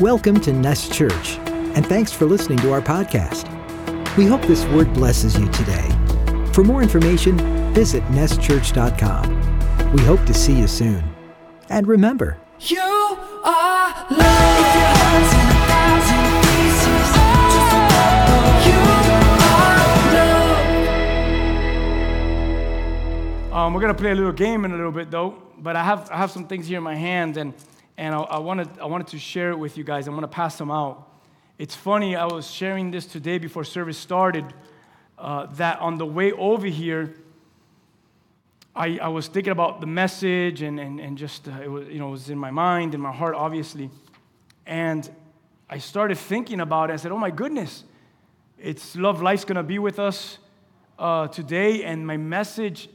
Welcome to Nest Church, and thanks for listening to our podcast. We hope this word blesses you today. For more information, visit nestchurch.com. We hope to see you soon. And remember, You are loved. If your heart's in a thousand pieces, just remember you are loved. Um, we're gonna play a little game in a little bit though, but I have, I have some things here in my hands and, and I, I, wanted, I wanted to share it with you guys. I'm gonna pass them out. It's funny, I was sharing this today before service started, uh, that on the way over here, I, I was thinking about the message and, and, and just, uh, it was, you know, it was in my mind, in my heart, obviously. And I started thinking about it. I said, oh my goodness, it's Love Life's gonna be with us uh, today, and my message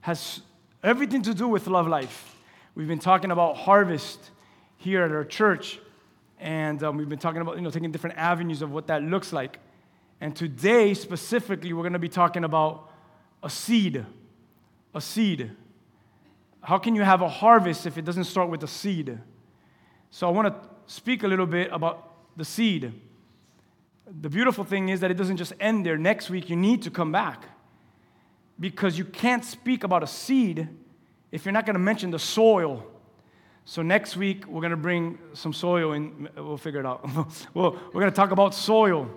has everything to do with Love Life. We've been talking about harvest here at our church, and um, we've been talking about, you know, taking different avenues of what that looks like. And today, specifically, we're gonna be talking about a seed a seed. How can you have a harvest if it doesn't start with a seed? So I want to speak a little bit about the seed. The beautiful thing is that it doesn't just end there. Next week, you need to come back because you can't speak about a seed if you're not going to mention the soil. So next week, we're going to bring some soil and we'll figure it out. well, we're going to talk about soil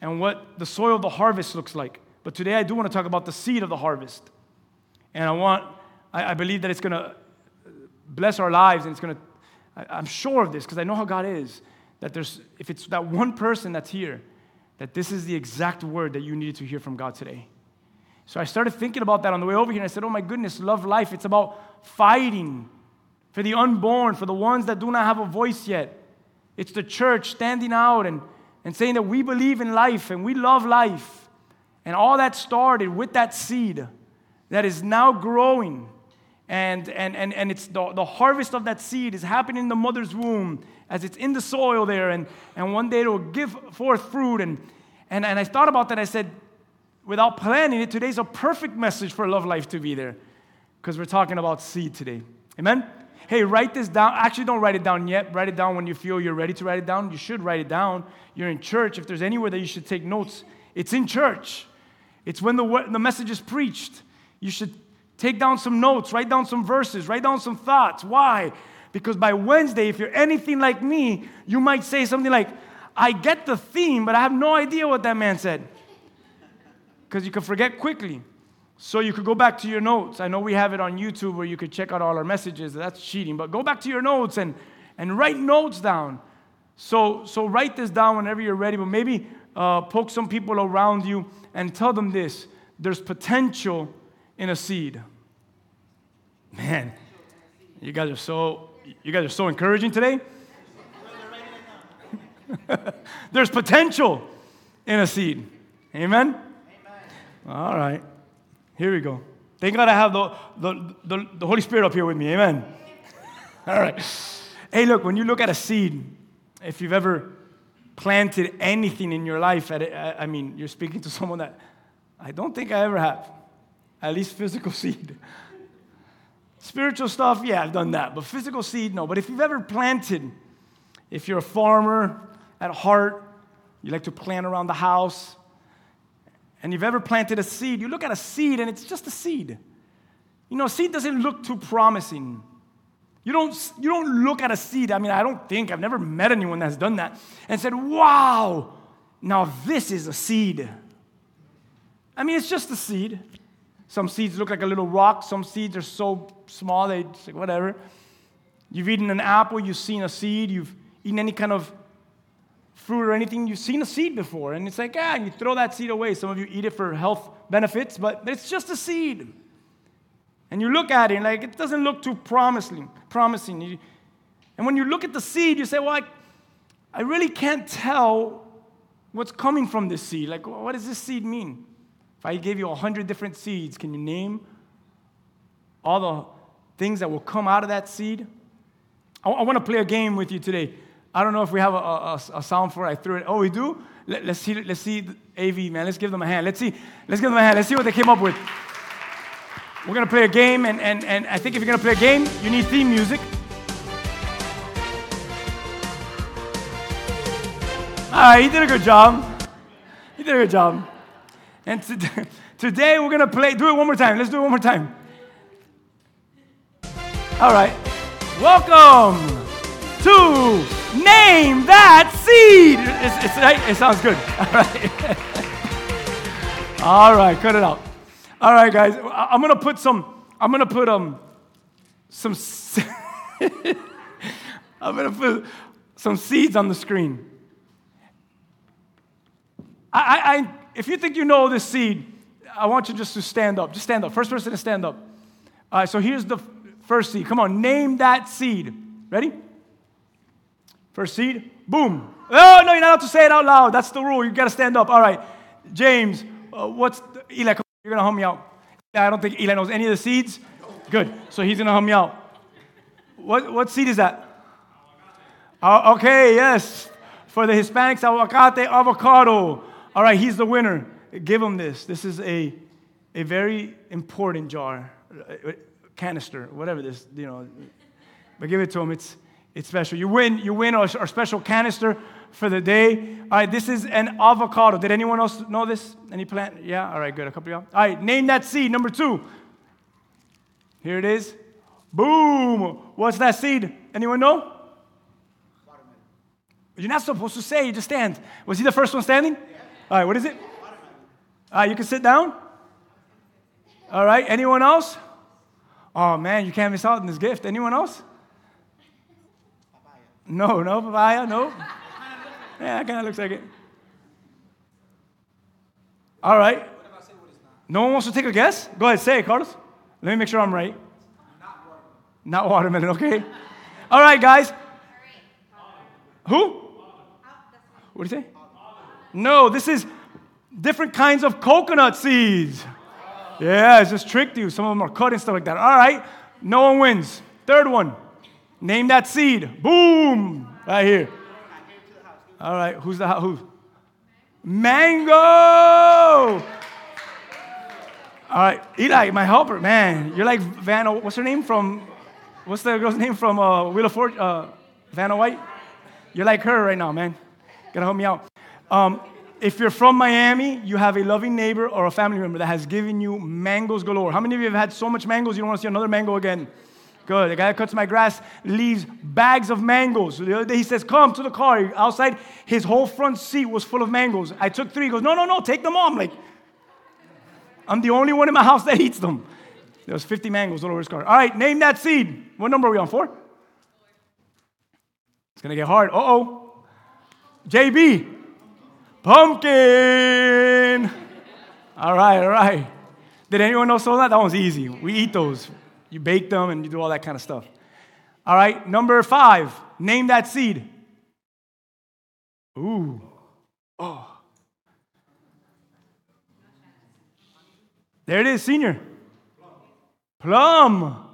and what the soil of the harvest looks like. But today, I do want to talk about the seed of the harvest. And I want, I, I believe that it's going to bless our lives and it's going to, I'm sure of this because I know how God is. That there's, if it's that one person that's here, that this is the exact word that you needed to hear from God today. So I started thinking about that on the way over here and I said, oh my goodness, love life. It's about fighting for the unborn, for the ones that do not have a voice yet. It's the church standing out and, and saying that we believe in life and we love life. And all that started with that seed that is now growing. And, and, and, and it's the, the harvest of that seed is happening in the mother's womb as it's in the soil there. And, and one day it will give forth fruit. And, and, and I thought about that. I said, without planning it, today's a perfect message for Love Life to be there because we're talking about seed today. Amen? Hey, write this down. Actually, don't write it down yet. Write it down when you feel you're ready to write it down. You should write it down. You're in church. If there's anywhere that you should take notes, it's in church. It's when the, the message is preached. You should take down some notes, write down some verses, write down some thoughts. Why? Because by Wednesday, if you're anything like me, you might say something like, I get the theme, but I have no idea what that man said. Because you can forget quickly. So you could go back to your notes. I know we have it on YouTube where you could check out all our messages. That's cheating. But go back to your notes and, and write notes down. So, so write this down whenever you're ready, but maybe uh, poke some people around you and tell them this. There's potential in a seed. Man, you guys are so you guys are so encouraging today. There's potential in a seed. Amen? Amen? All right. Here we go. Thank God I have the, the, the, the Holy Spirit up here with me. Amen. All right. Hey, look, when you look at a seed, if you've ever planted anything in your life, I mean, you're speaking to someone that I don't think I ever have. At least physical seed. Spiritual stuff, yeah, I've done that. But physical seed, no. But if you've ever planted, if you're a farmer at heart, you like to plant around the house, and you've ever planted a seed, you look at a seed and it's just a seed. You know, a seed doesn't look too promising. You don't, you don't look at a seed. I mean, I don't think, I've never met anyone that's done that and said, wow, now this is a seed. I mean, it's just a seed. Some seeds look like a little rock. Some seeds are so small, they like, whatever. You've eaten an apple, you've seen a seed, you've eaten any kind of fruit or anything, you've seen a seed before. And it's like, ah, you throw that seed away. Some of you eat it for health benefits, but it's just a seed. And you look at it, like, it doesn't look too promising. promising. and when you look at the seed, you say, well, I, I really can't tell what's coming from this seed. Like, what does this seed mean? If I gave you 100 different seeds, can you name all the things that will come out of that seed? I, I want to play a game with you today. I don't know if we have a, a, a sound for it. I threw it. Oh, we do? Let, us see. Let's see AV, man. Let's give them a hand. Let's see. Let's give them a hand. Let's see what they came up with. We're gonna play a game, and, and, and I think if you're gonna play a game, you need theme music. All right, he did a good job. He did a good job. And today, today we're gonna play. Do it one more time. Let's do it one more time. All right. Welcome to Name That Seed. It's, it's, it sounds good. All right. All right, cut it out. All right, guys. I'm gonna put some. I'm gonna put um some. I'm gonna put some seeds on the screen. I, I, if you think you know this seed, I want you just to stand up. Just stand up. First person to stand up. All right, so here's the first seed. Come on, name that seed. Ready? Seed. Boom. Oh, no, you're not allowed to say it out loud. That's the rule. You've got to stand up. All right. James, uh, what's the, Eli? You're going to hum me out. I don't think Eli knows any of the seeds. Good. So he's going to hum me out. What, what seed is that? Uh, okay, yes. For the Hispanics, aguacate, avocado. All right, he's the winner. Give him this. This is a, a very important jar, uh, canister, whatever this, you know. But give it to him. It's, it's special. You win, you win our, our special canister for the day. All right, this is an avocado. Did anyone else know this? Any plant? Yeah, all right, good. A couple of y'all. All right, name that seed. Number two. Here it is. Boom. What's that seed? Anyone know? You're not supposed to say, you just stand. Was he the first one standing? All right, what is it? All right, you can sit down. All right, anyone else? Oh man, you can't miss out on this gift. Anyone else? No, no papaya, no. Yeah, it kind of looks like it. All right. No one wants to take a guess? Go ahead, say it, Carlos. Let me make sure I'm right. Not watermelon, okay? All right, guys. Who? What do you say? No, this is different kinds of coconut seeds. Yeah, it's just tricked you. Some of them are cut and stuff like that. All right, no one wins. Third one. Name that seed. Boom! Right here. All right, who's the who? Mango! All right, Eli, my helper, man. You're like Vanna, what's her name from, what's the girl's name from uh, Wheel of Fortune? Uh, Vanna White? You're like her right now, man. Gotta help me out. Um, if you're from Miami, you have a loving neighbor or a family member that has given you mangoes galore. How many of you have had so much mangoes you don't want to see another mango again? Good. The guy that cuts my grass leaves bags of mangoes. The other day he says, Come to the car. Outside, his whole front seat was full of mangoes. I took three. He goes, No, no, no, take them all. I'm like, I'm the only one in my house that eats them. There was 50 mangoes all over his car. All right, name that seed. What number are we on? Four? It's gonna get hard. Uh oh. JB. Pumpkin. All right, all right. Did anyone else know that? That one's easy. We eat those. You bake them and you do all that kind of stuff. All right, number five. Name that seed. Ooh. Oh. There it is, senior. Plum.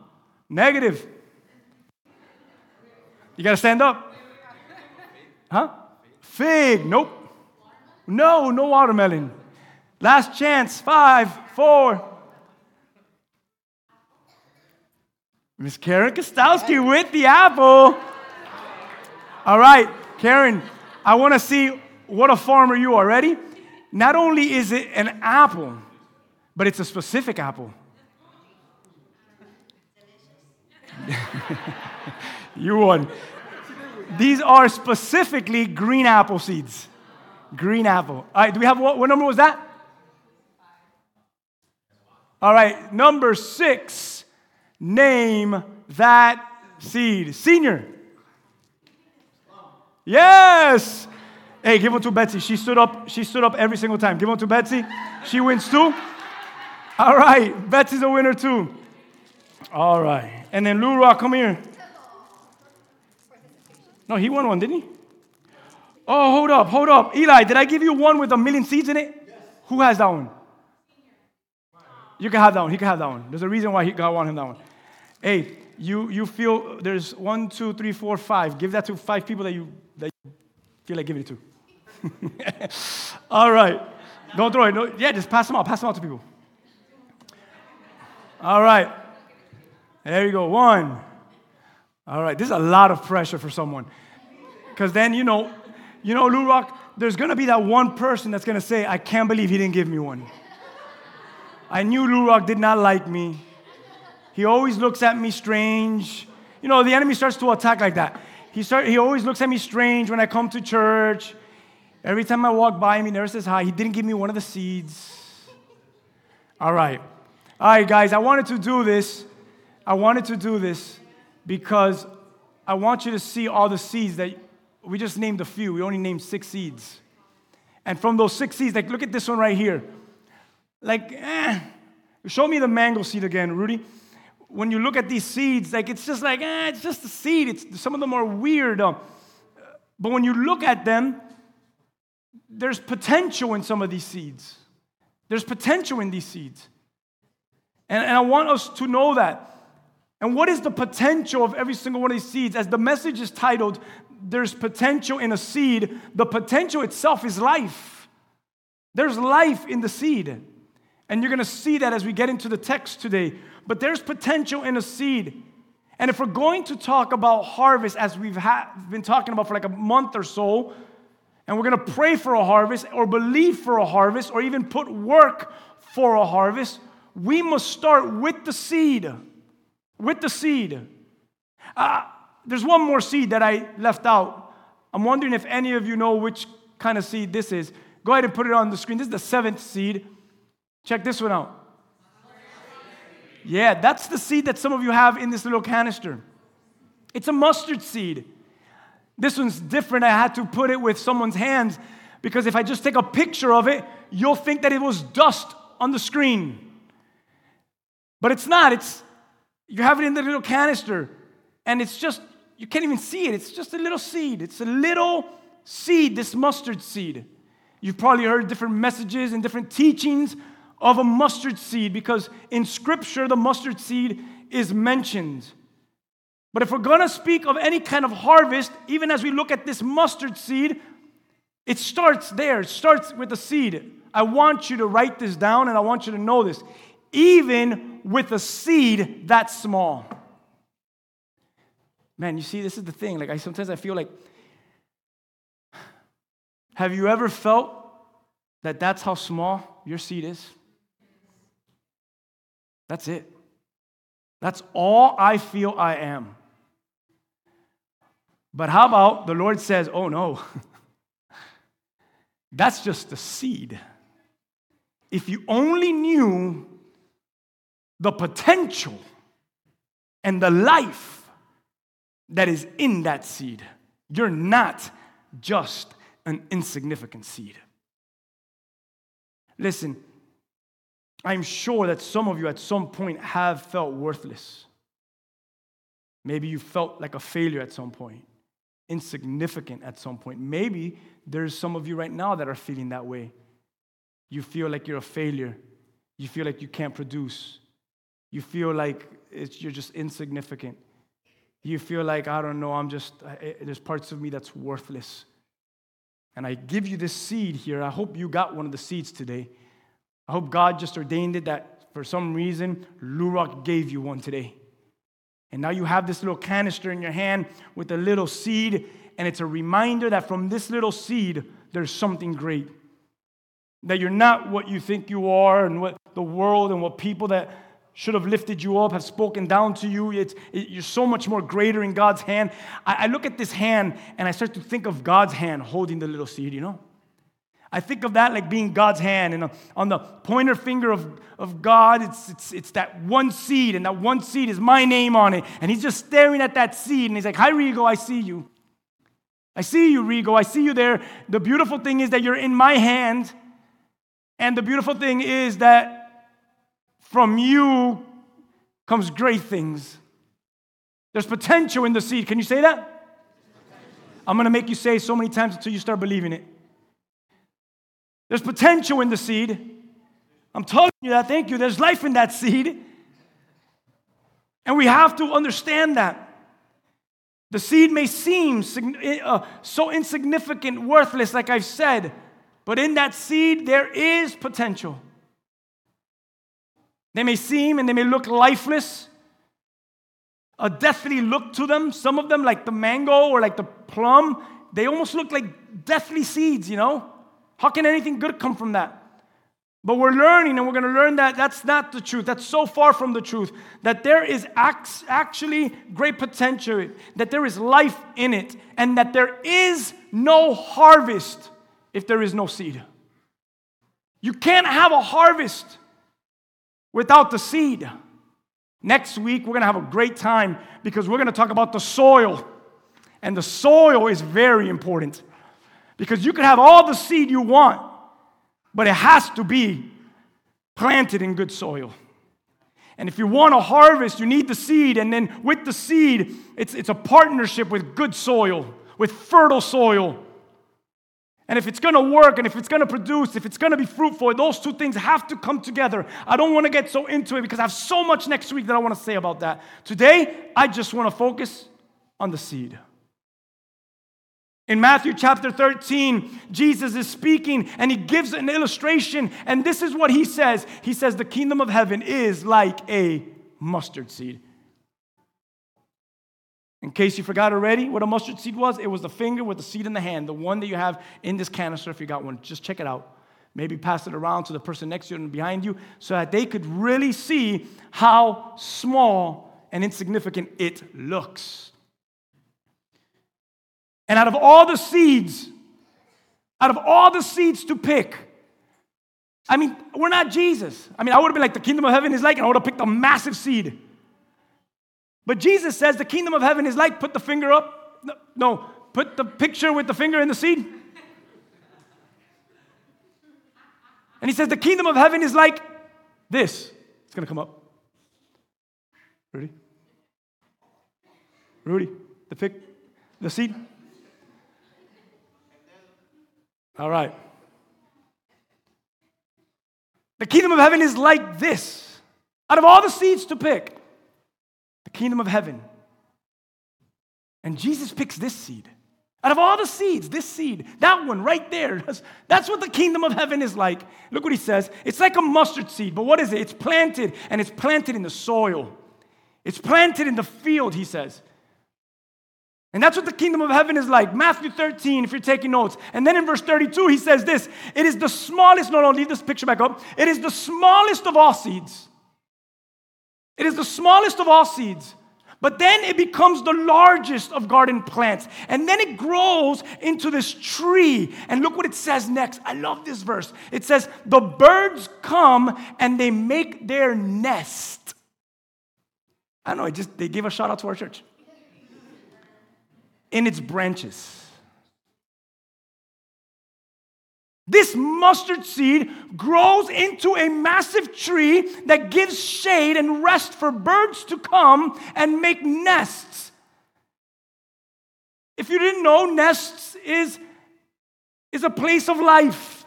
Negative. You got to stand up. Huh? Fig. Nope. No, no watermelon. Last chance. Five, four. Miss Karen Kostowski with the apple. All right, Karen, I want to see what a farmer you are. Ready? Not only is it an apple, but it's a specific apple. you won. These are specifically green apple seeds. Green apple. All right, do we have what, what number was that? All right, number six. Name that seed. Senior. Yes. Hey, give one to Betsy. She stood up. She stood up every single time. Give one to Betsy. She wins too. All right, Betsy's a winner too. All right, and then Rock, come here. No, he won one, didn't he? Oh, hold up, hold up. Eli, did I give you one with a million seeds in it? Who has that one? You can have that one. He can have that one. There's a reason why he God want him that one. Hey, you you feel there's one, two, three, four, five. Give that to five people that you that you feel like giving it to. All right. Don't throw it. No, yeah, just pass them out. Pass them out to people. All right. There you go. One. All right. This is a lot of pressure for someone. Because then, you know, you know, Lou Rock, there's gonna be that one person that's gonna say, I can't believe he didn't give me one. I knew Lou Rock did not like me. He always looks at me strange. You know, the enemy starts to attack like that. He, start, he always looks at me strange when I come to church. Every time I walk by him, he never says hi. He didn't give me one of the seeds. All right. All right, guys, I wanted to do this. I wanted to do this because I want you to see all the seeds that we just named a few. We only named six seeds. And from those six seeds, like, look at this one right here. Like, eh, show me the mango seed again, Rudy. When you look at these seeds, like, it's just like, eh, it's just a seed. It's, some of them are weird. Uh, but when you look at them, there's potential in some of these seeds. There's potential in these seeds. And, and I want us to know that. And what is the potential of every single one of these seeds? As the message is titled, There's Potential in a Seed, the potential itself is life. There's life in the seed. And you're going to see that as we get into the text today. But there's potential in a seed. And if we're going to talk about harvest, as we've ha- been talking about for like a month or so, and we're going to pray for a harvest or believe for a harvest or even put work for a harvest, we must start with the seed. With the seed. Uh, there's one more seed that I left out. I'm wondering if any of you know which kind of seed this is. Go ahead and put it on the screen. This is the seventh seed. Check this one out. Yeah, that's the seed that some of you have in this little canister. It's a mustard seed. This one's different. I had to put it with someone's hands because if I just take a picture of it, you'll think that it was dust on the screen. But it's not. It's you have it in the little canister and it's just you can't even see it. It's just a little seed. It's a little seed, this mustard seed. You've probably heard different messages and different teachings of a mustard seed because in scripture the mustard seed is mentioned. But if we're going to speak of any kind of harvest, even as we look at this mustard seed, it starts there. It starts with the seed. I want you to write this down and I want you to know this. Even with a seed that small. Man, you see, this is the thing. Like, I sometimes I feel like, have you ever felt that that's how small your seed is? That's it. That's all I feel I am. But how about the Lord says, oh no, that's just the seed. If you only knew the potential and the life that is in that seed, you're not just an insignificant seed. Listen, I'm sure that some of you at some point have felt worthless. Maybe you felt like a failure at some point insignificant at some point. Maybe there's some of you right now that are feeling that way. You feel like you're a failure. You feel like you can't produce. You feel like you're just insignificant. You feel like, I don't know, I'm just, there's parts of me that's worthless. And I give you this seed here. I hope you got one of the seeds today. I hope God just ordained it that for some reason, Lurok gave you one today. And now you have this little canister in your hand with a little seed, and it's a reminder that from this little seed, there's something great. That you're not what you think you are, and what the world and what people that should have lifted you up have spoken down to you. It's, it, you're so much more greater in God's hand. I, I look at this hand and I start to think of God's hand holding the little seed, you know? I think of that like being God's hand, and on the pointer finger of, of God, it's, it's, it's that one seed, and that one seed is my name on it. And He's just staring at that seed, and He's like, Hi, Rigo, I see you. I see you, Rigo. I see you there. The beautiful thing is that you're in my hand, and the beautiful thing is that from you comes great things. There's potential in the seed. Can you say that? I'm going to make you say so many times until you start believing it. There's potential in the seed. I'm telling you that. Thank you. There's life in that seed. And we have to understand that. The seed may seem uh, so insignificant, worthless, like I've said, but in that seed, there is potential. They may seem and they may look lifeless, a deathly look to them. Some of them, like the mango or like the plum, they almost look like deathly seeds, you know? How can anything good come from that? But we're learning, and we're going to learn that that's not the truth. That's so far from the truth. That there is actually great potential, that there is life in it, and that there is no harvest if there is no seed. You can't have a harvest without the seed. Next week, we're going to have a great time because we're going to talk about the soil. And the soil is very important because you can have all the seed you want, but it has to be planted in good soil. And if you want to harvest, you need the seed. And then with the seed, it's, it's a partnership with good soil, with fertile soil. And if it's going to work and if it's going to produce, if it's going to be fruitful, those two things have to come together. I don't want to get so into it because I have so much next week that I want to say about that. Today, I just want to focus on the seed. In Matthew chapter 13, Jesus is speaking and he gives an illustration. And this is what he says He says, The kingdom of heaven is like a mustard seed. In case you forgot already what a mustard seed was, it was the finger with the seed in the hand, the one that you have in this canister if you got one. Just check it out. Maybe pass it around to the person next to you and behind you so that they could really see how small and insignificant it looks. And out of all the seeds, out of all the seeds to pick, I mean, we're not Jesus. I mean, I would have been like, the kingdom of heaven is like, and I would have picked a massive seed. But Jesus says the kingdom of heaven is like, put the finger up. No, no, put the picture with the finger in the seed. And he says the kingdom of heaven is like this. It's going to come up. Rudy? Rudy, the pick, the seed. All right. The kingdom of heaven is like this. Out of all the seeds to pick, the kingdom of heaven. And Jesus picks this seed. Out of all the seeds, this seed, that one right there, that's, what the kingdom of heaven is like. Look what he says. It's like a mustard seed, but what is it? It's planted, and it's planted in the soil. It's planted in the field, he says. And that's what the kingdom of heaven is like. Matthew 13, if you're taking notes. And then in verse 32, he says this It is the smallest, no, no, leave this picture back up. It is the smallest of all seeds. It is the smallest of all seeds. But then it becomes the largest of garden plants. And then it grows into this tree. And look what it says next. I love this verse. It says, The birds come and they make their nest. I don't know, it just they gave a shout out to our church in its branches. This mustard seed grows into a massive tree that gives shade and rest for birds to come and make nests. If you didn't know, nests is, is a place of life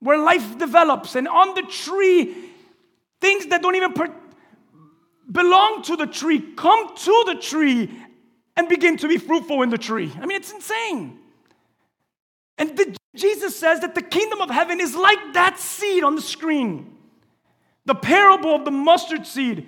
where life develops. And on the tree, things that don't even per- belong to the tree come to the tree and begin to be fruitful in the tree. I mean, it's insane. And the, Jesus says that the kingdom of heaven is like that seed on the screen. The parable of the mustard seed.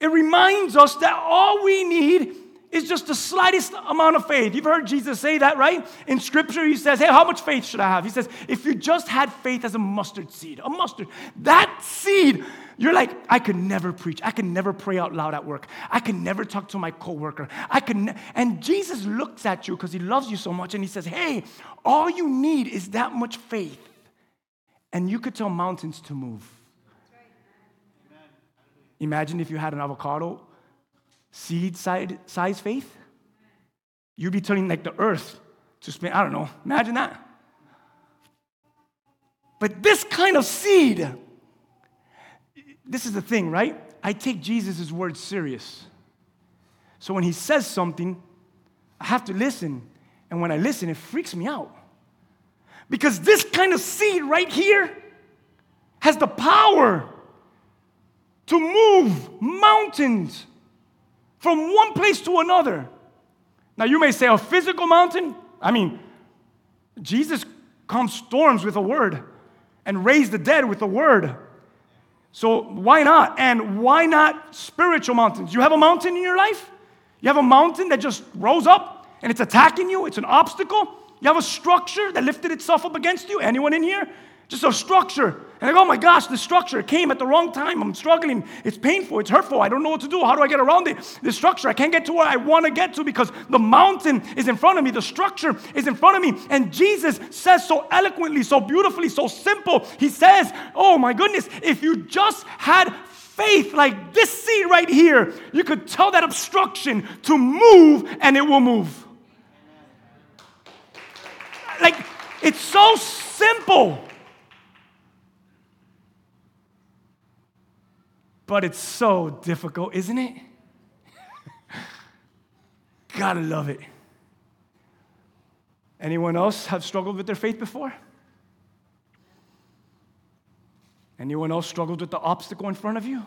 It reminds us that all we need is just the slightest amount of faith. You've heard Jesus say that, right? In scripture, he says, Hey, how much faith should I have? He says, If you just had faith as a mustard seed, a mustard, that seed, you're like, I could never preach. I can never pray out loud at work. I can never talk to my coworker. I can, ne-. and Jesus looks at you because he loves you so much and he says, Hey, all you need is that much faith. And you could tell mountains to move. Imagine if you had an avocado seed size faith, you'd be turning like the earth to spin. I don't know. Imagine that. But this kind of seed, this is the thing, right? I take Jesus' words serious. So when he says something, I have to listen. And when I listen, it freaks me out. Because this kind of seed right here has the power to move mountains from one place to another. Now, you may say a physical mountain. I mean, Jesus calmed storms with a word and raised the dead with a word. So, why not? And why not spiritual mountains? You have a mountain in your life? You have a mountain that just rose up and it's attacking you, it's an obstacle. You have a structure that lifted itself up against you. Anyone in here? Just a structure. And I go, oh my gosh, the structure came at the wrong time. I'm struggling. It's painful. It's hurtful. I don't know what to do. How do I get around it? The structure, I can't get to where I want to get to because the mountain is in front of me. The structure is in front of me. And Jesus says so eloquently, so beautifully, so simple. He says, oh my goodness, if you just had faith like this seed right here, you could tell that obstruction to move and it will move. Like, it's so simple. But it's so difficult, isn't it? Gotta love it. Anyone else have struggled with their faith before? Anyone else struggled with the obstacle in front of you?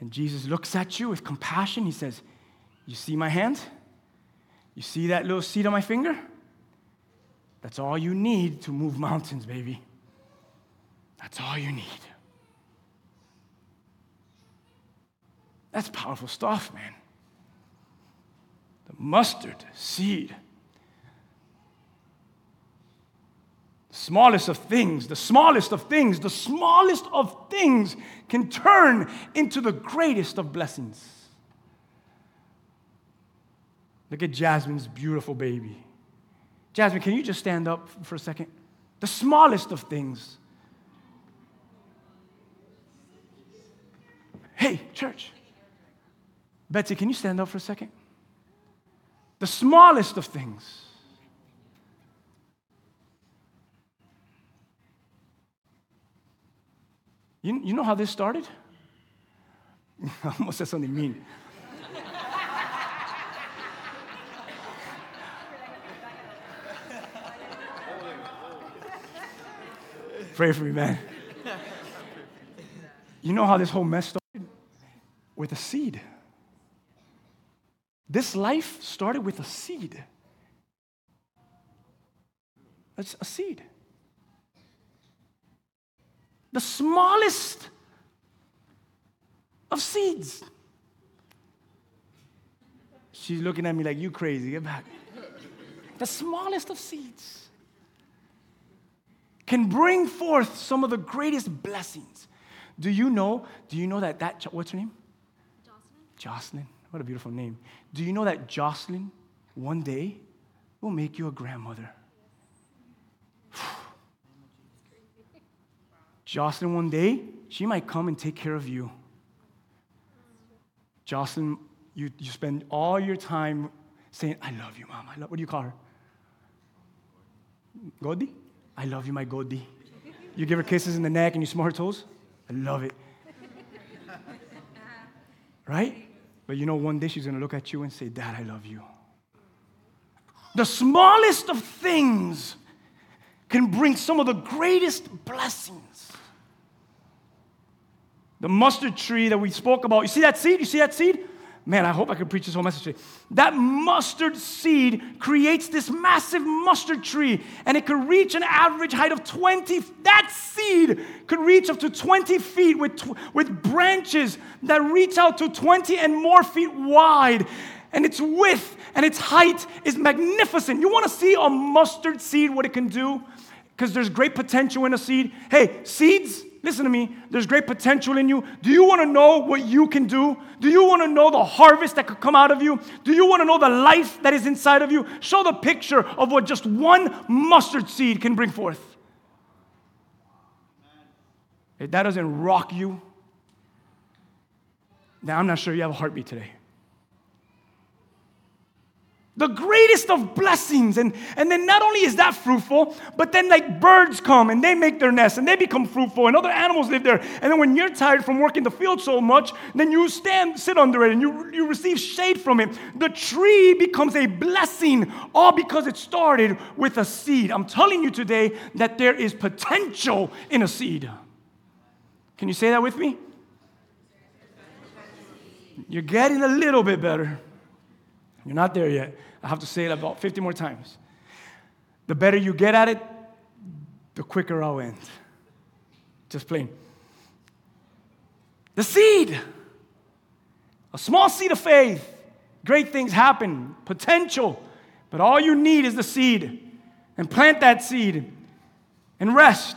And Jesus looks at you with compassion. He says, You see my hand? You see that little seed on my finger? That's all you need to move mountains, baby. That's all you need. That's powerful stuff, man. The mustard seed. The smallest of things, the smallest of things, the smallest of things can turn into the greatest of blessings. Look at Jasmine's beautiful baby. Jasmine, can you just stand up for a second? The smallest of things. Hey, church. Betsy, can you stand up for a second? The smallest of things. You, you know how this started? I almost said something mean. Pray for me, man. You know how this whole mess started? With a seed. This life started with a seed. It's a seed. The smallest of seeds. She's looking at me like, you crazy, get back. The smallest of seeds can bring forth some of the greatest blessings. Do you know, do you know that that, what's her name? Jocelyn. Jocelyn. What a beautiful name. Do you know that Jocelyn one day will make you a grandmother? Jocelyn, one day, she might come and take care of you. Jocelyn, you, you spend all your time saying, I love you, mom. I love, what do you call her? Godi? I love you, my Godi. You give her kisses in the neck and you smell her toes? I love it. Right? But you know, one day she's going to look at you and say, Dad, I love you. The smallest of things can bring some of the greatest blessings. The mustard tree that we spoke about, you see that seed? You see that seed? Man, I hope I can preach this whole message today. That mustard seed creates this massive mustard tree, and it could reach an average height of 20. That seed could reach up to 20 feet with, with branches that reach out to 20 and more feet wide. And its width and its height is magnificent. You want to see a mustard seed, what it can do? Because there's great potential in a seed. Hey, seeds, Listen to me, there's great potential in you. Do you want to know what you can do? Do you want to know the harvest that could come out of you? Do you want to know the life that is inside of you? Show the picture of what just one mustard seed can bring forth. If that doesn't rock you, now I'm not sure you have a heartbeat today the greatest of blessings. And, and then not only is that fruitful, but then like birds come and they make their nest and they become fruitful and other animals live there. And then when you're tired from working the field so much, then you stand, sit under it and you, you receive shade from it. The tree becomes a blessing, all because it started with a seed. I'm telling you today that there is potential in a seed. Can you say that with me? You're getting a little bit better. You're not there yet. I have to say it about 50 more times. The better you get at it, the quicker I'll end. Just plain. The seed, a small seed of faith, Great things happen, potential. But all you need is the seed. And plant that seed and rest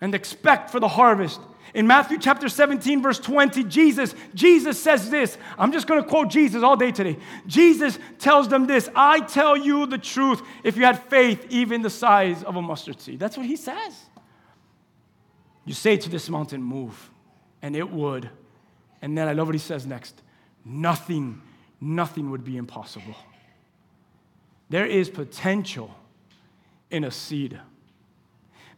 and expect for the harvest. In Matthew chapter 17, verse 20, Jesus, Jesus says this. I'm just going to quote Jesus all day today. Jesus tells them this I tell you the truth, if you had faith, even the size of a mustard seed. That's what he says. You say to this mountain, move, and it would. And then I love what he says next nothing, nothing would be impossible. There is potential in a seed.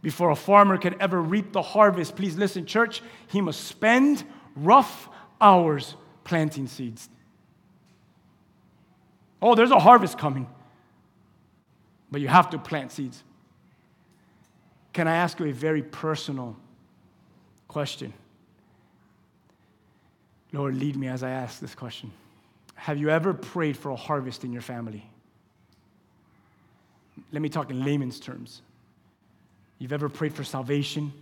Before a farmer can ever reap the harvest, please listen, church, he must spend rough hours planting seeds. Oh, there's a harvest coming, but you have to plant seeds. Can I ask you a very personal question? Lord, lead me as I ask this question. Have you ever prayed for a harvest in your family? Let me talk in layman's terms. You've ever prayed for salvation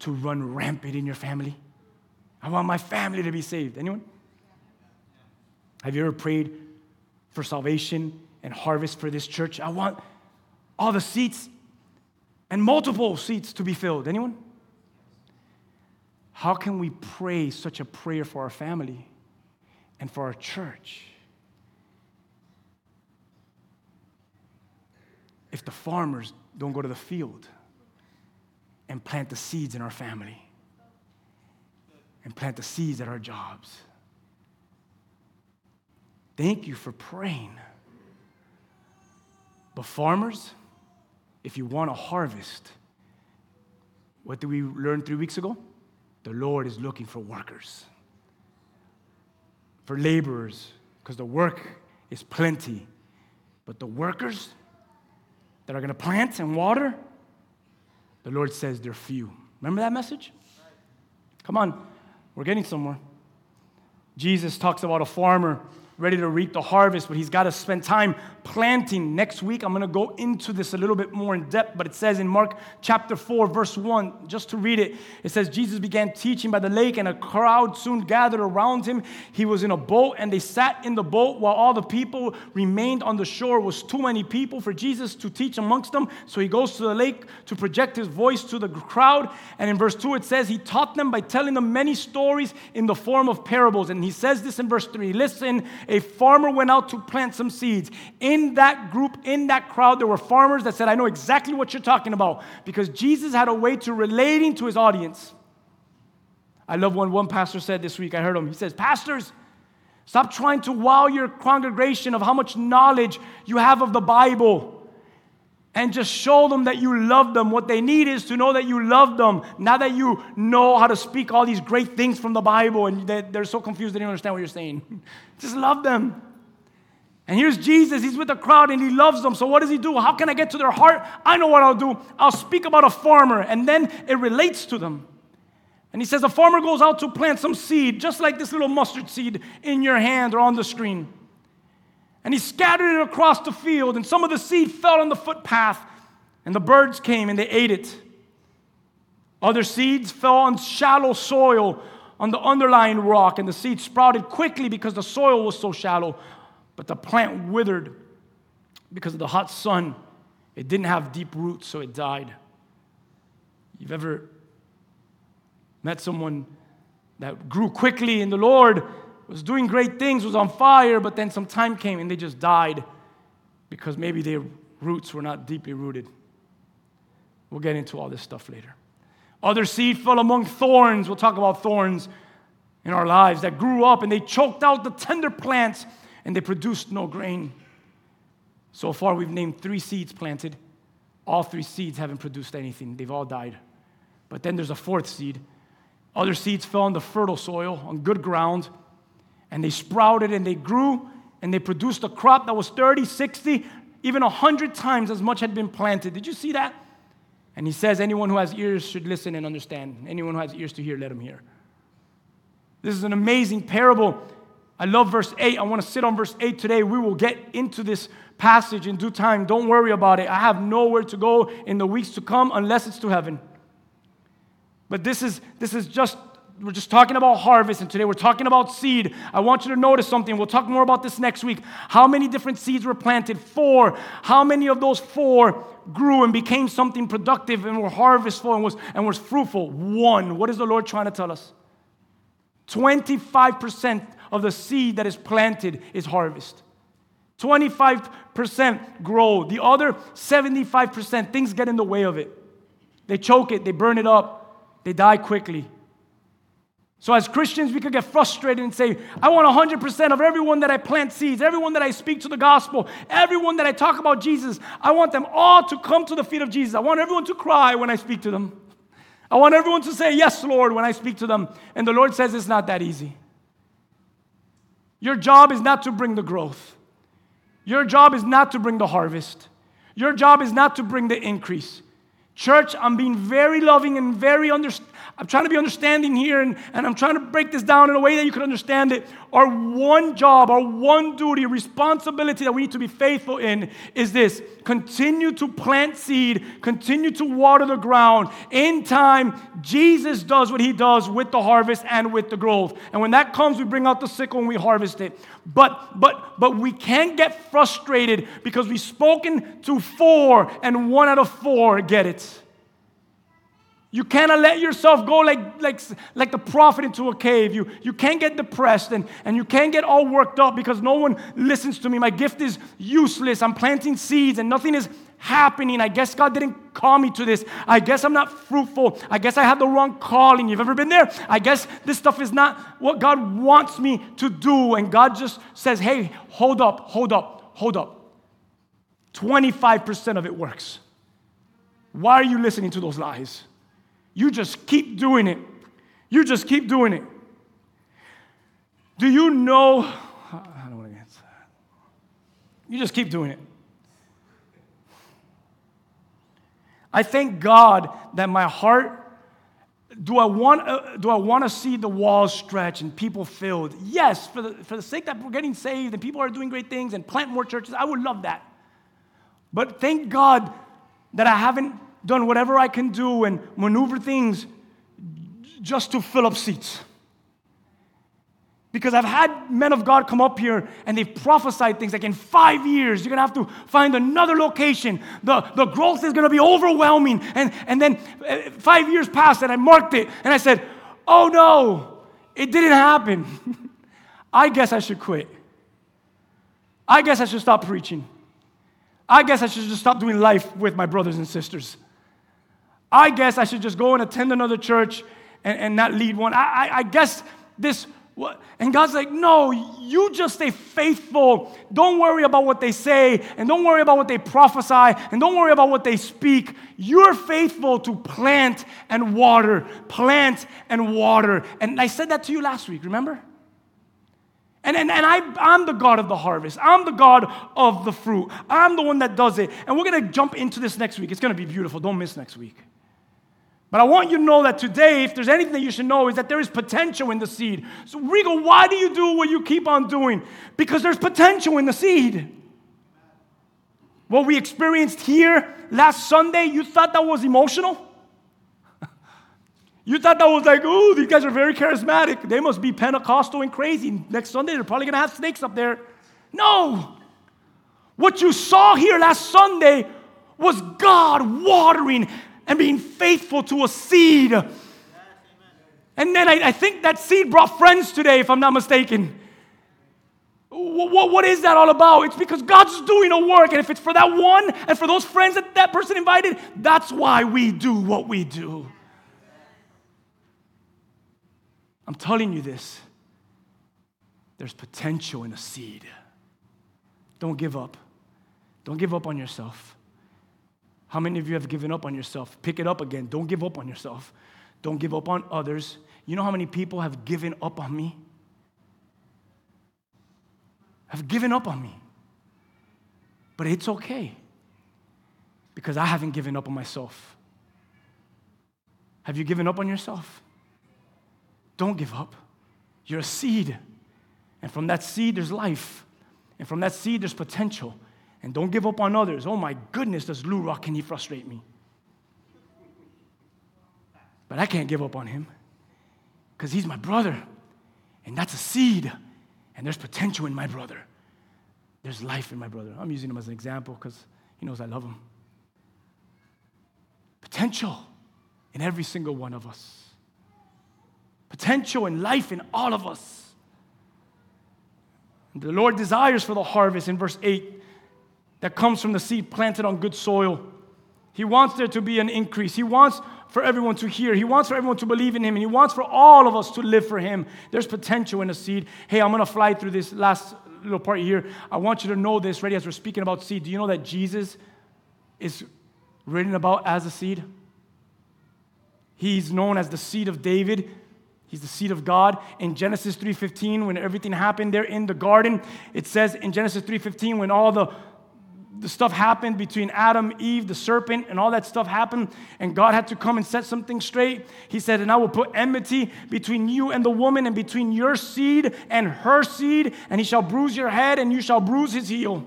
to run rampant in your family? I want my family to be saved. Anyone? Have you ever prayed for salvation and harvest for this church? I want all the seats and multiple seats to be filled. Anyone? How can we pray such a prayer for our family and for our church? If the farmers don't go to the field and plant the seeds in our family and plant the seeds at our jobs. Thank you for praying. But, farmers, if you want a harvest, what did we learn three weeks ago? The Lord is looking for workers, for laborers, because the work is plenty. But the workers that are going to plant and water, the Lord says they're few. Remember that message? Come on, we're getting somewhere. Jesus talks about a farmer ready to reap the harvest, but he's got to spend time planting. Next week, I'm going to go into this a little bit more in depth, but it says in Mark chapter 4, verse 1, just to read it, it says, Jesus began teaching by the lake, and a crowd soon gathered around him. He was in a boat, and they sat in the boat while all the people remained on the shore. It was too many people for Jesus to teach amongst them, so he goes to the lake to project his voice to the crowd. And in verse 2, it says, He taught them by telling them many stories in the form of parables. And he says this in verse 3 Listen, a farmer went out to plant some seeds. In that group, in that crowd, there were farmers that said, I know exactly what you're talking about because Jesus had a way to relating to his audience. I love when one pastor said this week, I heard him, he says, Pastors, stop trying to wow your congregation of how much knowledge you have of the Bible and just show them that you love them. What they need is to know that you love them, Now that you know how to speak all these great things from the Bible and they're so confused they don't understand what you're saying. just love them. And here's Jesus, he's with the crowd and he loves them. So, what does he do? How can I get to their heart? I know what I'll do. I'll speak about a farmer, and then it relates to them. And he says, A farmer goes out to plant some seed, just like this little mustard seed in your hand or on the screen. And he scattered it across the field, and some of the seed fell on the footpath, and the birds came and they ate it. Other seeds fell on shallow soil on the underlying rock, and the seed sprouted quickly because the soil was so shallow. But the plant withered because of the hot sun. It didn't have deep roots, so it died. You've ever met someone that grew quickly in the Lord, was doing great things, was on fire, but then some time came and they just died because maybe their roots were not deeply rooted. We'll get into all this stuff later. Other seed fell among thorns. We'll talk about thorns in our lives that grew up and they choked out the tender plants and they produced no grain. So far, we've named three seeds planted. All three seeds haven't produced anything, they've all died. But then there's a fourth seed. Other seeds fell on the fertile soil, on good ground and they sprouted and they grew and they produced a crop that was 30, 60, even 100 times as much had been planted. Did you see that? And he says, Anyone who has ears should listen and understand. Anyone who has ears to hear, let him hear. This is an amazing parable. I love verse 8. I want to sit on verse 8 today. We will get into this passage in due time. Don't worry about it. I have nowhere to go in the weeks to come unless it's to heaven. But this is, this is just we're just talking about harvest, and today we're talking about seed. I want you to notice something. We'll talk more about this next week. How many different seeds were planted? Four. How many of those four grew and became something productive and were harvestful and was, and was fruitful? One. What is the Lord trying to tell us? 25% of the seed that is planted is harvest. 25% grow. The other 75%, things get in the way of it. They choke it, they burn it up, they die quickly. So, as Christians, we could get frustrated and say, I want 100% of everyone that I plant seeds, everyone that I speak to the gospel, everyone that I talk about Jesus. I want them all to come to the feet of Jesus. I want everyone to cry when I speak to them. I want everyone to say, Yes, Lord, when I speak to them. And the Lord says it's not that easy. Your job is not to bring the growth, your job is not to bring the harvest, your job is not to bring the increase. Church, I'm being very loving and very understanding I'm trying to be understanding here and, and I'm trying to break this down in a way that you can understand it. Our one job, our one duty, responsibility that we need to be faithful in is this continue to plant seed, continue to water the ground. In time, Jesus does what he does with the harvest and with the growth. And when that comes, we bring out the sickle and we harvest it. But but but we can't get frustrated because we've spoken to four and one out of four get it. You cannot let yourself go like, like, like the prophet into a cave. You, you can't get depressed and, and you can't get all worked up because no one listens to me. My gift is useless. I'm planting seeds and nothing is happening. I guess God didn't call me to this. I guess I'm not fruitful. I guess I have the wrong calling. You've ever been there? I guess this stuff is not what God wants me to do. And God just says, hey, hold up, hold up, hold up. 25% of it works. Why are you listening to those lies? You just keep doing it. You just keep doing it. Do you know? I don't want to answer that. You just keep doing it. I thank God that my heart. Do I want? Uh, do I want to see the walls stretch and people filled? Yes, for the for the sake that we're getting saved and people are doing great things and plant more churches. I would love that. But thank God that I haven't done whatever I can do and maneuver things just to fill up seats. Because I've had men of God come up here and they've prophesied things like in five years, you're gonna have to find another location. The, the growth is gonna be overwhelming. And, and then uh, five years passed and I marked it and I said, oh no, it didn't happen. I guess I should quit. I guess I should stop preaching. I guess I should just stop doing life with my brothers and sisters. I guess I should just go and attend another church and, and not lead one. I, I, I guess this, what? and God's like, no, you just stay faithful. Don't worry about what they say, and don't worry about what they prophesy, and don't worry about what they speak. You're faithful to plant and water, plant and water. And I said that to you last week, remember? And, and, and I, I'm the God of the harvest. I'm the God of the fruit. I'm the one that does it. And we're going to jump into this next week. It's going to be beautiful. Don't miss next week. But I want you to know that today, if there's anything that you should know, is that there is potential in the seed. So, Rigo, why do you do what you keep on doing? Because there's potential in the seed. What we experienced here last Sunday, you thought that was emotional? you thought that was like, oh, these guys are very charismatic. They must be Pentecostal and crazy. Next Sunday, they're probably going to have snakes up there. No. What you saw here last Sunday was God watering and being faithful to a seed. And then I, I think that seed brought friends today, if I'm not mistaken. What, what is that all about? It's because God's doing a work. And if it's for that one and for those friends that that person invited, that's why we do what we do. I'm telling you this there's potential in a seed. Don't give up. Don't give up on yourself. How many of you have given up on yourself? Pick it up again. Don't give up on yourself. Don't give up on others. You know how many people have given up on me? Have given up on me. But it's okay because I haven't given up on myself. Have you given up on yourself? Don't give up. You're a seed. And from that seed, there's life. And from that seed, there's potential. And don't give up on others. Oh my goodness, does Lou Rock, can he frustrate me? But I can't give up on him. because he's my brother. And that's a seed. And there's potential in my brother. There's life in my brother. I'm using him as an example because he knows I love him. Potential in every single one of us. Potential and life in all of us. The Lord desires for the harvest in verse 8 that comes from the seed planted on good soil. He wants there to be an increase. He wants for everyone to hear. He wants for everyone to believe in Him. And He wants for all of us to live for Him. There's potential in a seed. Hey, I'm going to fly through this last little part here. I want you to know this, ready, as we're speaking about seed. Do you know that Jesus is written about as a seed? He's known as the seed of David. He's the seed of God. In Genesis 3:15, when everything happened there in the garden, it says in Genesis 3:15, when all the the stuff happened between Adam, Eve, the serpent, and all that stuff happened, and God had to come and set something straight. He said, And I will put enmity between you and the woman, and between your seed and her seed, and he shall bruise your head, and you shall bruise his heel.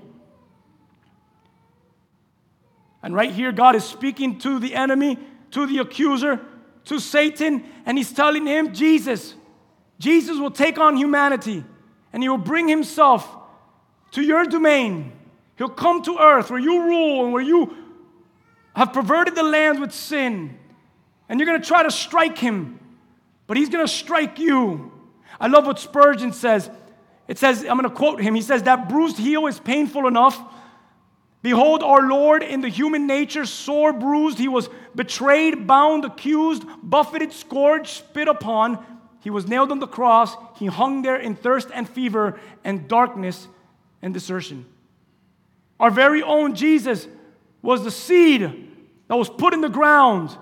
And right here, God is speaking to the enemy, to the accuser, to Satan, and he's telling him, Jesus, Jesus will take on humanity and he will bring himself to your domain. He'll come to earth where you rule and where you have perverted the land with sin. And you're going to try to strike him, but he's going to strike you. I love what Spurgeon says. It says, I'm going to quote him. He says, That bruised heel is painful enough Behold, our Lord in the human nature, sore bruised, he was betrayed, bound, accused, buffeted, scourged, spit upon. He was nailed on the cross. He hung there in thirst and fever and darkness and desertion. Our very own Jesus was the seed that was put in the ground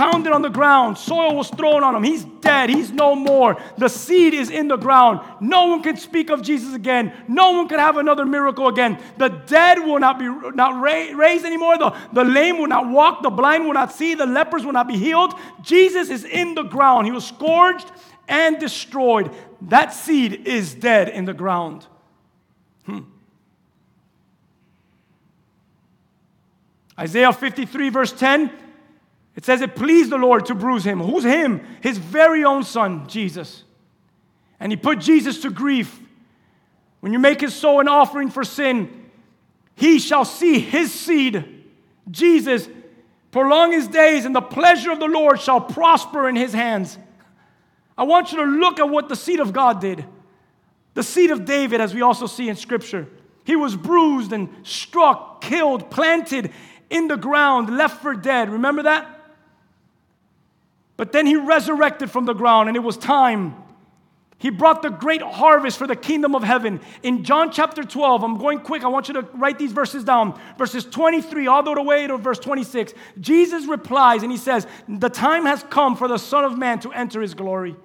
pounded on the ground. Soil was thrown on him. He's dead. He's no more. The seed is in the ground. No one can speak of Jesus again. No one can have another miracle again. The dead will not be not raised anymore. The, the lame will not walk. The blind will not see. The lepers will not be healed. Jesus is in the ground. He was scourged and destroyed. That seed is dead in the ground. Isaiah 53, verse 10 it says it pleased the Lord to bruise him. Who's him? His very own son, Jesus. And he put Jesus to grief. When you make his soul an offering for sin, he shall see his seed, Jesus, prolong his days, and the pleasure of the Lord shall prosper in his hands. I want you to look at what the seed of God did. The seed of David, as we also see in Scripture. He was bruised and struck, killed, planted in the ground, left for dead. Remember that? But then he resurrected from the ground, and it was time. He brought the great harvest for the kingdom of heaven. In John chapter 12, I'm going quick, I want you to write these verses down. Verses 23 all the way to verse 26. Jesus replies and he says, The time has come for the Son of Man to enter his glory.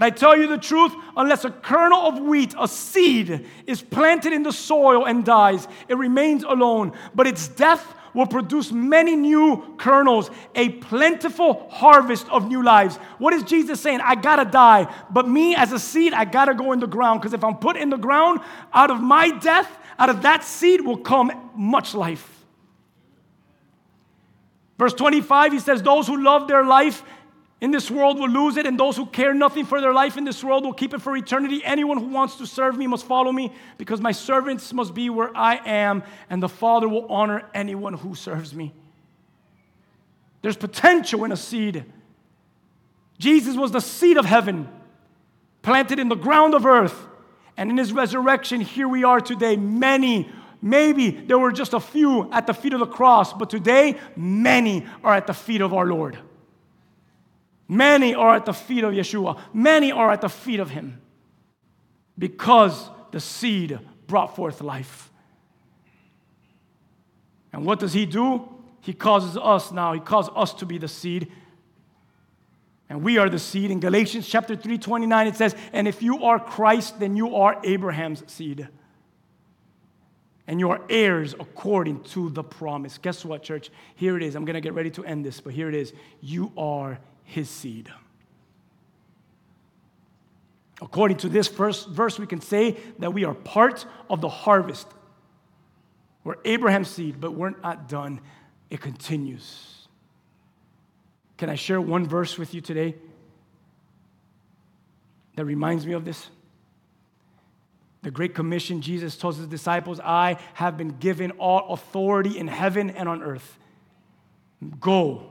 But I tell you the truth, unless a kernel of wheat, a seed, is planted in the soil and dies, it remains alone. But its death will produce many new kernels, a plentiful harvest of new lives. What is Jesus saying? I gotta die, but me as a seed, I gotta go in the ground because if I'm put in the ground, out of my death, out of that seed will come much life. Verse 25, he says, Those who love their life in this world will lose it, and those who care nothing for their life in this world will keep it for eternity. Anyone who wants to serve me must follow me, because my servants must be where I am, and the Father will honor anyone who serves me. There's potential in a seed. Jesus was the seed of heaven, planted in the ground of earth. And in his resurrection, here we are today. Many, maybe there were just a few at the feet of the cross, but today, many are at the feet of our Lord. Many are at the feet of Yeshua. Many are at the feet of him because the seed brought forth life. And what does he do? He causes us now, he calls us to be the seed. And we are the seed. In Galatians chapter 3, 29, it says, And if you are Christ, then you are Abraham's seed. And you are heirs according to the promise. Guess what, church? Here it is. I'm going to get ready to end this, but here it is. You are his seed. According to this first verse, we can say that we are part of the harvest. We're Abraham's seed, but we're not done. It continues. Can I share one verse with you today? that reminds me of this? The Great Commission, Jesus tells his disciples, I have been given all authority in heaven and on earth. Go,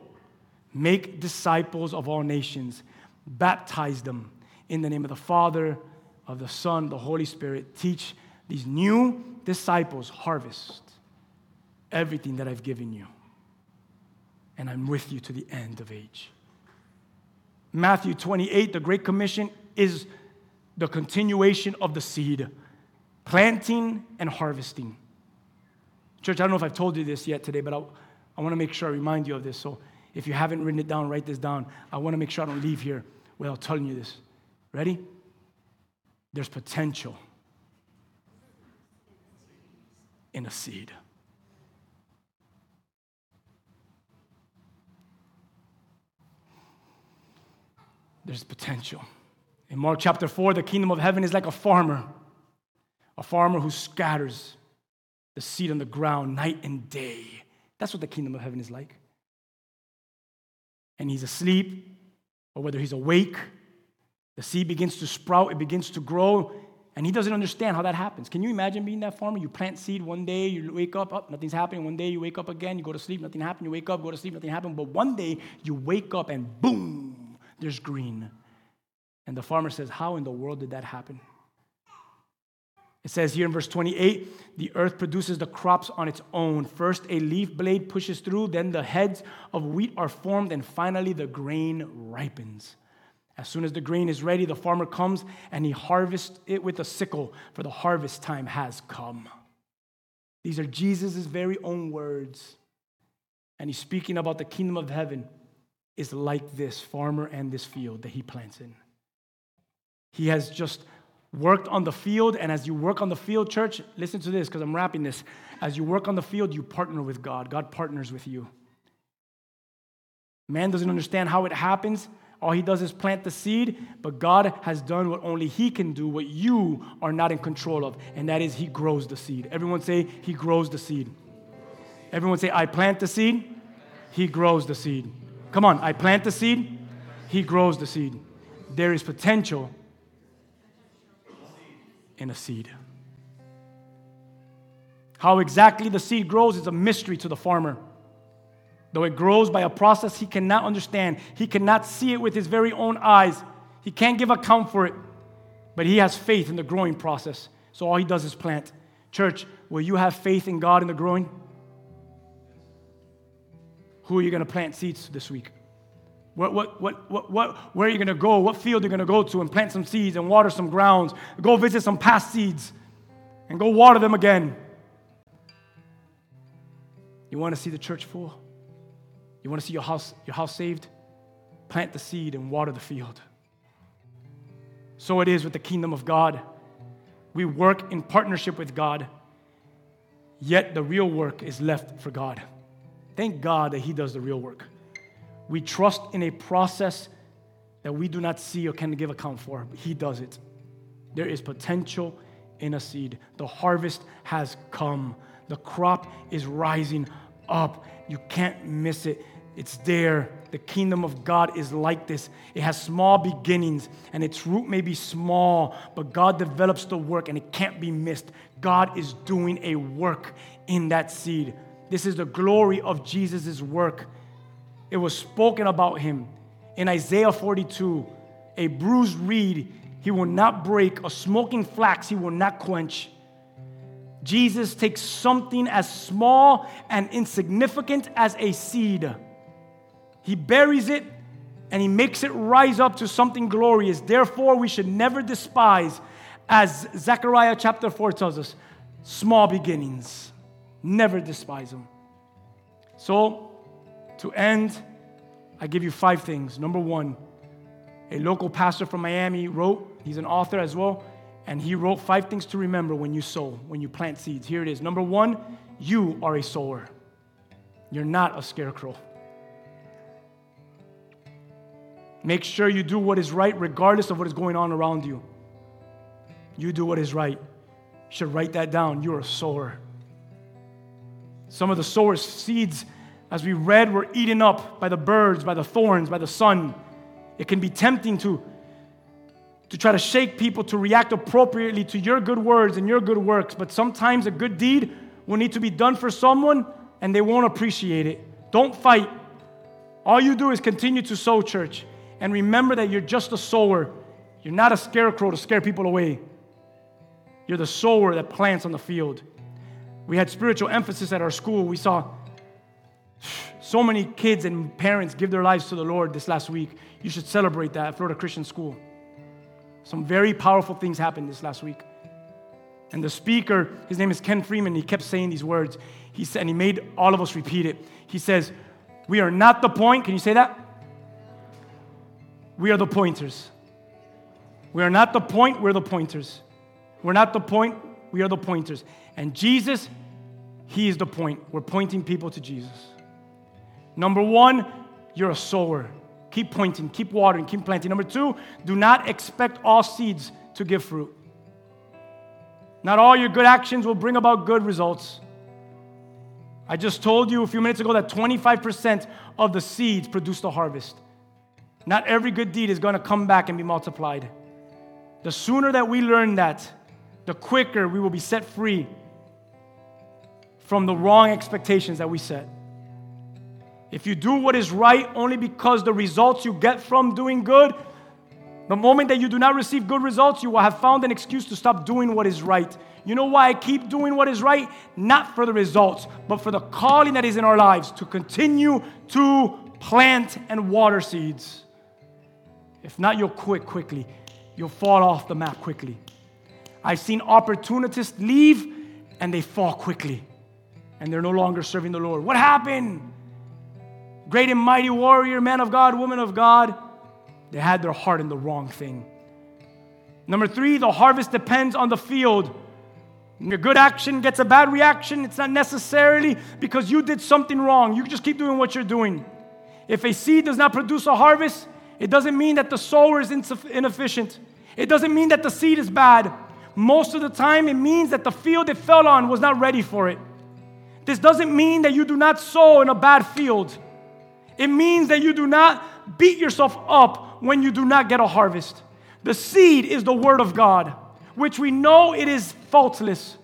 make disciples of all nations, baptize them in the name of the Father, of the Son, the Holy Spirit. Teach these new disciples, harvest everything that I've given you. And I'm with you to the end of age. Matthew 28, the Great Commission, is the continuation of the seed planting and harvesting. Church, I don't know if I've told you this yet today, but I, I want to make sure I remind you of this. So if you haven't written it down, write this down. I want to make sure I don't leave here without telling you this. Ready? There's potential in a seed. There's potential. In Mark chapter 4, the kingdom of heaven is like a farmer, a farmer who scatters the seed on the ground night and day. That's what the kingdom of heaven is like. And he's asleep, or whether he's awake, the seed begins to sprout, it begins to grow, and he doesn't understand how that happens. Can you imagine being that farmer? You plant seed one day, you wake up, oh, nothing's happening. One day you wake up again, you go to sleep, nothing happened. You wake up, go to sleep, nothing happened. But one day you wake up and boom, there's green. And the farmer says, How in the world did that happen? It says here in verse 28 the earth produces the crops on its own. First, a leaf blade pushes through, then, the heads of wheat are formed, and finally, the grain ripens. As soon as the grain is ready, the farmer comes and he harvests it with a sickle, for the harvest time has come. These are Jesus' very own words. And he's speaking about the kingdom of heaven is like this farmer and this field that he plants in. He has just worked on the field, and as you work on the field, church, listen to this because I'm wrapping this. As you work on the field, you partner with God, God partners with you. Man doesn't understand how it happens. All he does is plant the seed, but God has done what only he can do, what you are not in control of, and that is he grows the seed. Everyone say, He grows the seed. Everyone say, I plant the seed, he grows the seed. Come on, I plant the seed, he grows the seed. There is potential in a seed. How exactly the seed grows is a mystery to the farmer. Though it grows by a process he cannot understand, he cannot see it with his very own eyes. He can't give account for it, but he has faith in the growing process. So all he does is plant. Church, will you have faith in God in the growing? Who are you going to plant seeds this week? What, what, what, what, what, where are you going to go? What field are you going to go to and plant some seeds and water some grounds? Go visit some past seeds and go water them again. You want to see the church full? You want to see your house, your house saved? Plant the seed and water the field. So it is with the kingdom of God. We work in partnership with God, yet the real work is left for God. Thank God that He does the real work. We trust in a process that we do not see or can give account for. He does it. There is potential in a seed. The harvest has come. The crop is rising up. You can't miss it. It's there. The kingdom of God is like this. It has small beginnings and its root may be small, but God develops the work and it can't be missed. God is doing a work in that seed. This is the glory of Jesus' work. It was spoken about him in Isaiah 42 a bruised reed he will not break, a smoking flax he will not quench. Jesus takes something as small and insignificant as a seed, he buries it and he makes it rise up to something glorious. Therefore, we should never despise, as Zechariah chapter 4 tells us, small beginnings. Never despise them. So, to end, I give you five things. Number one, a local pastor from Miami wrote, he's an author as well, and he wrote five things to remember when you sow, when you plant seeds. Here it is. Number one, you are a sower, you're not a scarecrow. Make sure you do what is right regardless of what is going on around you. You do what is right. You should write that down. You're a sower. Some of the sower's seeds as we read, were eaten up by the birds, by the thorns, by the sun. It can be tempting to to try to shake people to react appropriately to your good words and your good works. But sometimes a good deed will need to be done for someone and they won't appreciate it. Don't fight. All you do is continue to sow, church. And remember that you're just a sower. You're not a scarecrow to scare people away. You're the sower that plants on the field. We had spiritual emphasis at our school. We saw so many kids and parents give their lives to the Lord this last week. You should celebrate that at Florida Christian School. Some very powerful things happened this last week. And the speaker, his name is Ken Freeman, he kept saying these words. He said, and he made all of us repeat it. He says, We are not the point. Can you say that? We are the pointers. We are not the point, we're the pointers. We're not the point, we are the pointers. And Jesus, He is the point. We're pointing people to Jesus. Number one, you're a sower. Keep pointing, keep watering, keep planting. Number two, do not expect all seeds to give fruit. Not all your good actions will bring about good results. I just told you a few minutes ago that 25% of the seeds produce the harvest. Not every good deed is going to come back and be multiplied. The sooner that we learn that, the quicker we will be set free from the wrong expectations that we set. If you do what is right only because the results you get from doing good, the moment that you do not receive good results, you will have found an excuse to stop doing what is right. You know why I keep doing what is right? Not for the results, but for the calling that is in our lives to continue to plant and water seeds. If not, you'll quit quickly. You'll fall off the map quickly. I've seen opportunists leave and they fall quickly and they're no longer serving the Lord. What happened? Great and mighty warrior, man of God, woman of God, they had their heart in the wrong thing. Number three, the harvest depends on the field. Your good action gets a bad reaction. It's not necessarily because you did something wrong. You just keep doing what you're doing. If a seed does not produce a harvest, it doesn't mean that the sower is inefficient. It doesn't mean that the seed is bad. Most of the time, it means that the field it fell on was not ready for it. This doesn't mean that you do not sow in a bad field. It means that you do not beat yourself up when you do not get a harvest. The seed is the word of God, which we know it is faultless.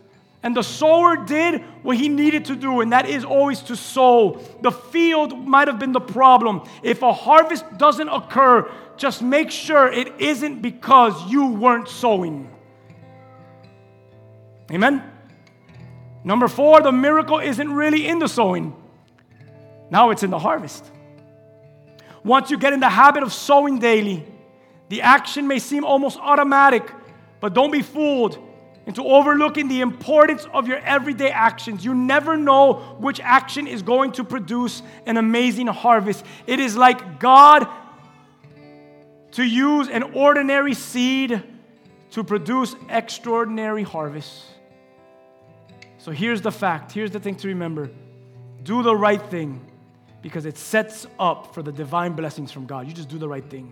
And the sower did what he needed to do, and that is always to sow. The field might have been the problem. If a harvest doesn't occur, just make sure it isn't because you weren't sowing. Amen? Number four, the miracle isn't really in the sowing, now it's in the harvest. Once you get in the habit of sowing daily, the action may seem almost automatic, but don't be fooled into overlooking the importance of your everyday actions. You never know which action is going to produce an amazing harvest. It is like God to use an ordinary seed to produce extraordinary harvests. So here's the fact here's the thing to remember do the right thing because it sets up for the divine blessings from God. You just do the right thing.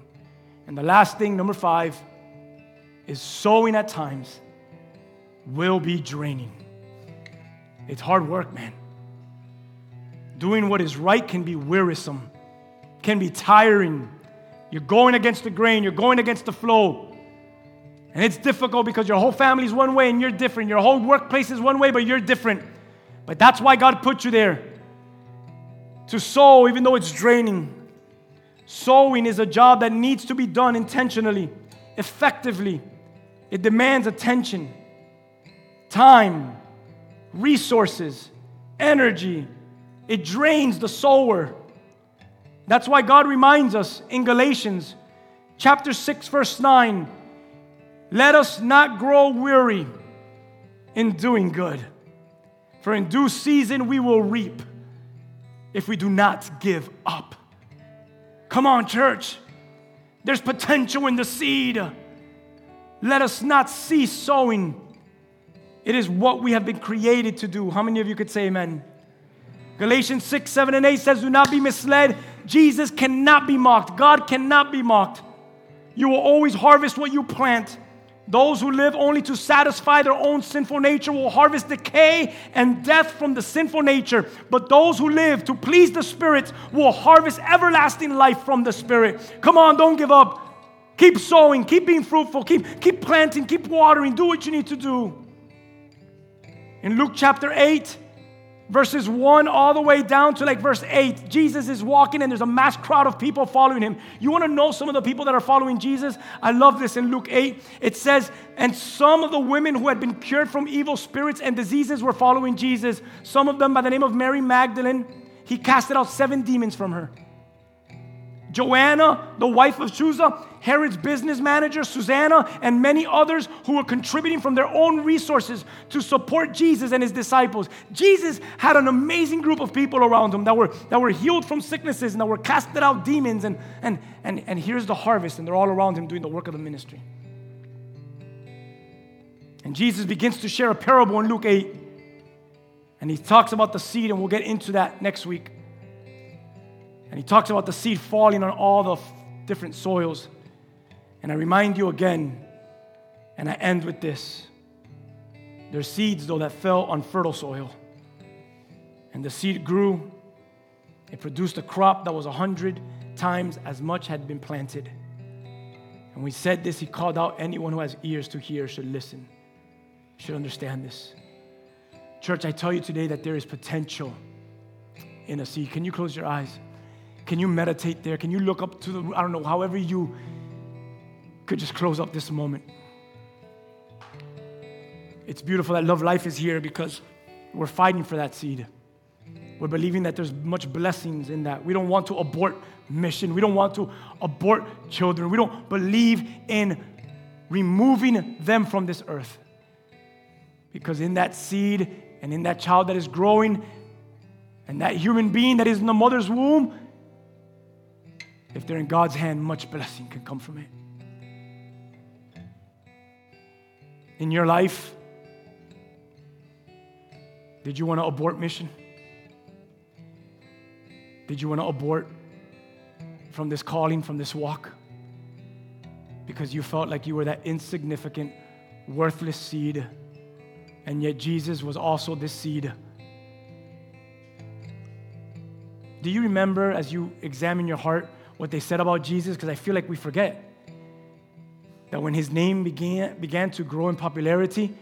And the last thing, number five, is sowing at times will be draining. It's hard work, man. Doing what is right can be wearisome, can be tiring. You're going against the grain, you're going against the flow. And it's difficult because your whole family is one way and you're different. Your whole workplace is one way, but you're different. But that's why God put you there to sow, even though it's draining. Sowing is a job that needs to be done intentionally, effectively. It demands attention, time, resources, energy. It drains the sower. That's why God reminds us in Galatians chapter 6 verse 9, let us not grow weary in doing good. For in due season we will reap if we do not give up. Come on, church. There's potential in the seed. Let us not cease sowing. It is what we have been created to do. How many of you could say amen? Galatians 6, 7, and 8 says, Do not be misled. Jesus cannot be mocked. God cannot be mocked. You will always harvest what you plant. Those who live only to satisfy their own sinful nature will harvest decay and death from the sinful nature. But those who live to please the Spirit will harvest everlasting life from the Spirit. Come on, don't give up. Keep sowing, keep being fruitful, keep, keep planting, keep watering, do what you need to do. In Luke chapter 8, verses 1 all the way down to like verse 8, Jesus is walking and there's a mass crowd of people following him. You want to know some of the people that are following Jesus? I love this in Luke 8. It says, And some of the women who had been cured from evil spirits and diseases were following Jesus. Some of them by the name of Mary Magdalene. He casted out seven demons from her. Joanna, the wife of Chuza, Herod's business manager, Susanna, and many others who were contributing from their own resources to support Jesus and his disciples. Jesus had an amazing group of people around him that were, that were healed from sicknesses and that were casted out demons. And, and, and, and here's the harvest, and they're all around him doing the work of the ministry. And Jesus begins to share a parable in Luke 8. And he talks about the seed, and we'll get into that next week. And he talks about the seed falling on all the f- different soils. And I remind you again, and I end with this. There's seeds, though, that fell on fertile soil. And the seed grew. It produced a crop that was a hundred times as much had been planted. And we said this, he called out anyone who has ears to hear should listen, should understand this. Church, I tell you today that there is potential in a seed. Can you close your eyes? Can you meditate there? Can you look up to the, I don't know, however you could just close up this moment. It's beautiful that Love Life is here because we're fighting for that seed. We're believing that there's much blessings in that. We don't want to abort mission. We don't want to abort children. We don't believe in removing them from this earth. Because in that seed and in that child that is growing and that human being that is in the mother's womb, if they're in God's hand, much blessing can come from it. In your life, did you want to abort mission? Did you want to abort from this calling, from this walk? Because you felt like you were that insignificant, worthless seed, and yet Jesus was also this seed. Do you remember as you examine your heart what they said about Jesus? Because I feel like we forget that when his name began, began to grow in popularity,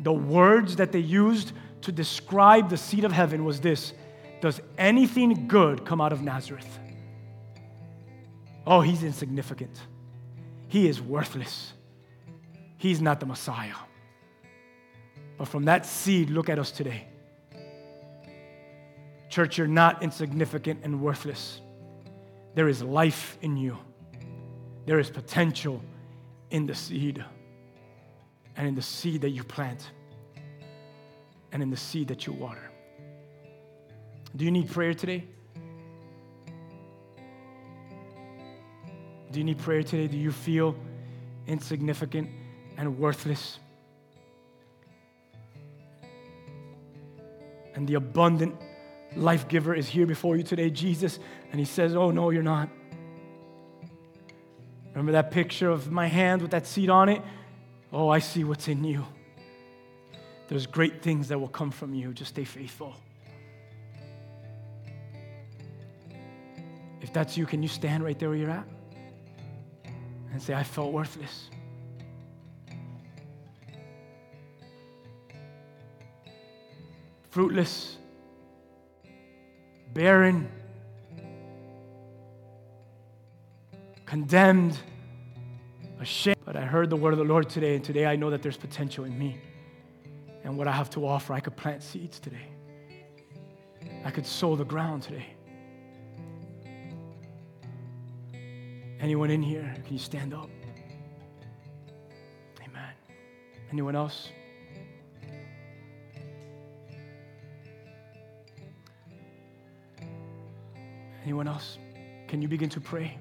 the words that they used to describe the seed of heaven was this Does anything good come out of Nazareth? Oh, he's insignificant. He is worthless. He's not the Messiah. But from that seed, look at us today. Church, you're not insignificant and worthless. There is life in you, there is potential in the seed, and in the seed that you plant, and in the seed that you water. Do you need prayer today? Do you need prayer today? Do you feel insignificant and worthless? And the abundant life giver is here before you today, Jesus, and he says, Oh, no, you're not. Remember that picture of my hand with that seed on it? Oh, I see what's in you. There's great things that will come from you. Just stay faithful. If that's you, can you stand right there where you're at and say, I felt worthless? Fruitless, barren, condemned, ashamed. But I heard the word of the Lord today, and today I know that there's potential in me. And what I have to offer, I could plant seeds today. I could sow the ground today. Anyone in here, can you stand up? Amen. Anyone else? Anyone else? Can you begin to pray?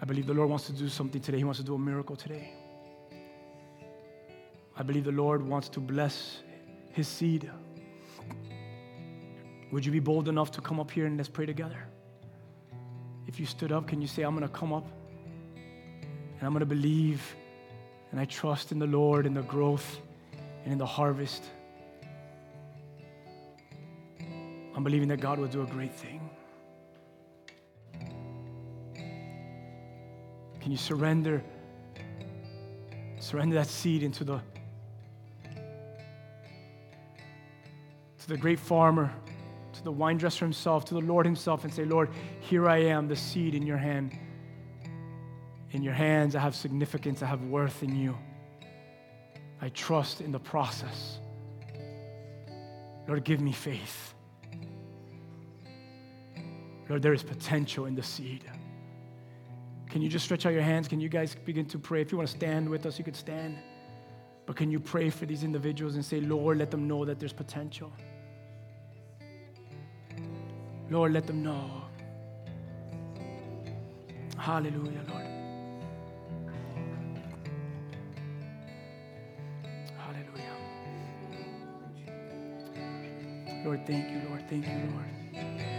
I believe the Lord wants to do something today. He wants to do a miracle today. I believe the Lord wants to bless his seed. Would you be bold enough to come up here and let's pray together? If you stood up, can you say, I'm going to come up and I'm going to believe and I trust in the Lord in the growth and in the harvest? I'm believing that God will do a great thing. Can you surrender? Surrender that seed into the to the great farmer, to the wine dresser himself, to the Lord himself, and say, Lord, here I am, the seed in your hand. In your hands, I have significance, I have worth in you. I trust in the process. Lord, give me faith. Lord, there is potential in the seed. Can you just stretch out your hands? Can you guys begin to pray? If you want to stand with us, you could stand. But can you pray for these individuals and say, Lord, let them know that there's potential? Lord, let them know. Hallelujah, Lord. Hallelujah. Lord, thank you, Lord. Thank you, Lord.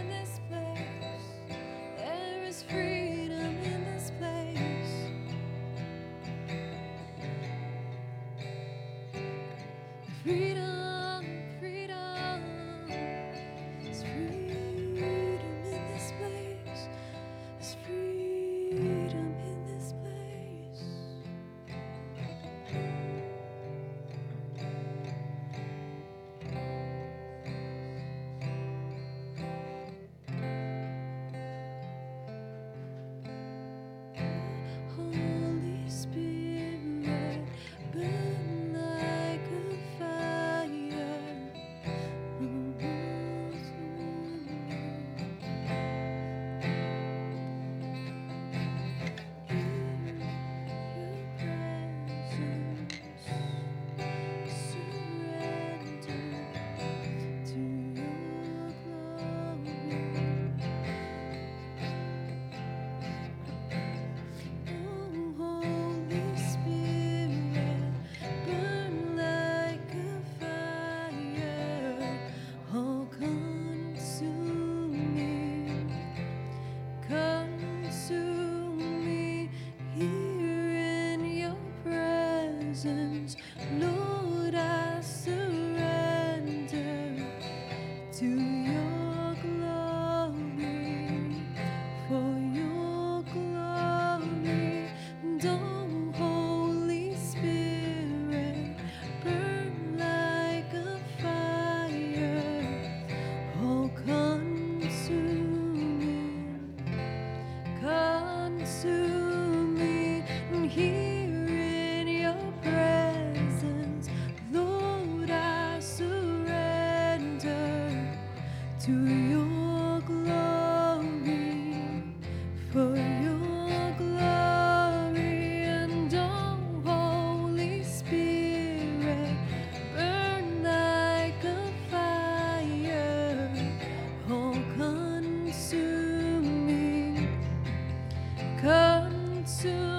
Consume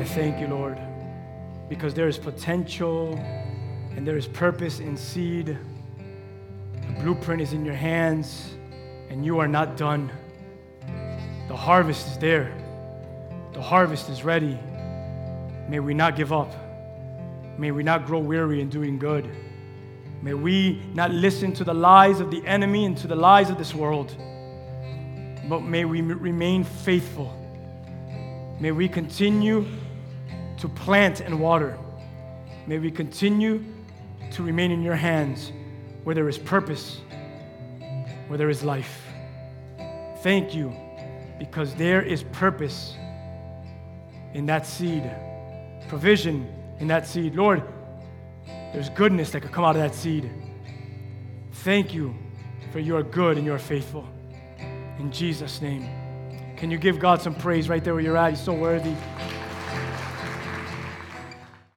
I thank you, Lord, because there is potential and there is purpose in seed. The blueprint is in your hands, and you are not done. The harvest is there, the harvest is ready. May we not give up. May we not grow weary in doing good. May we not listen to the lies of the enemy and to the lies of this world, but may we remain faithful. May we continue to plant and water. May we continue to remain in your hands where there is purpose, where there is life. Thank you because there is purpose in that seed, provision in that seed. Lord, there's goodness that could come out of that seed. Thank you for you are good and you are faithful. In Jesus' name, Can you give God some praise right there where you're at? You're so worthy.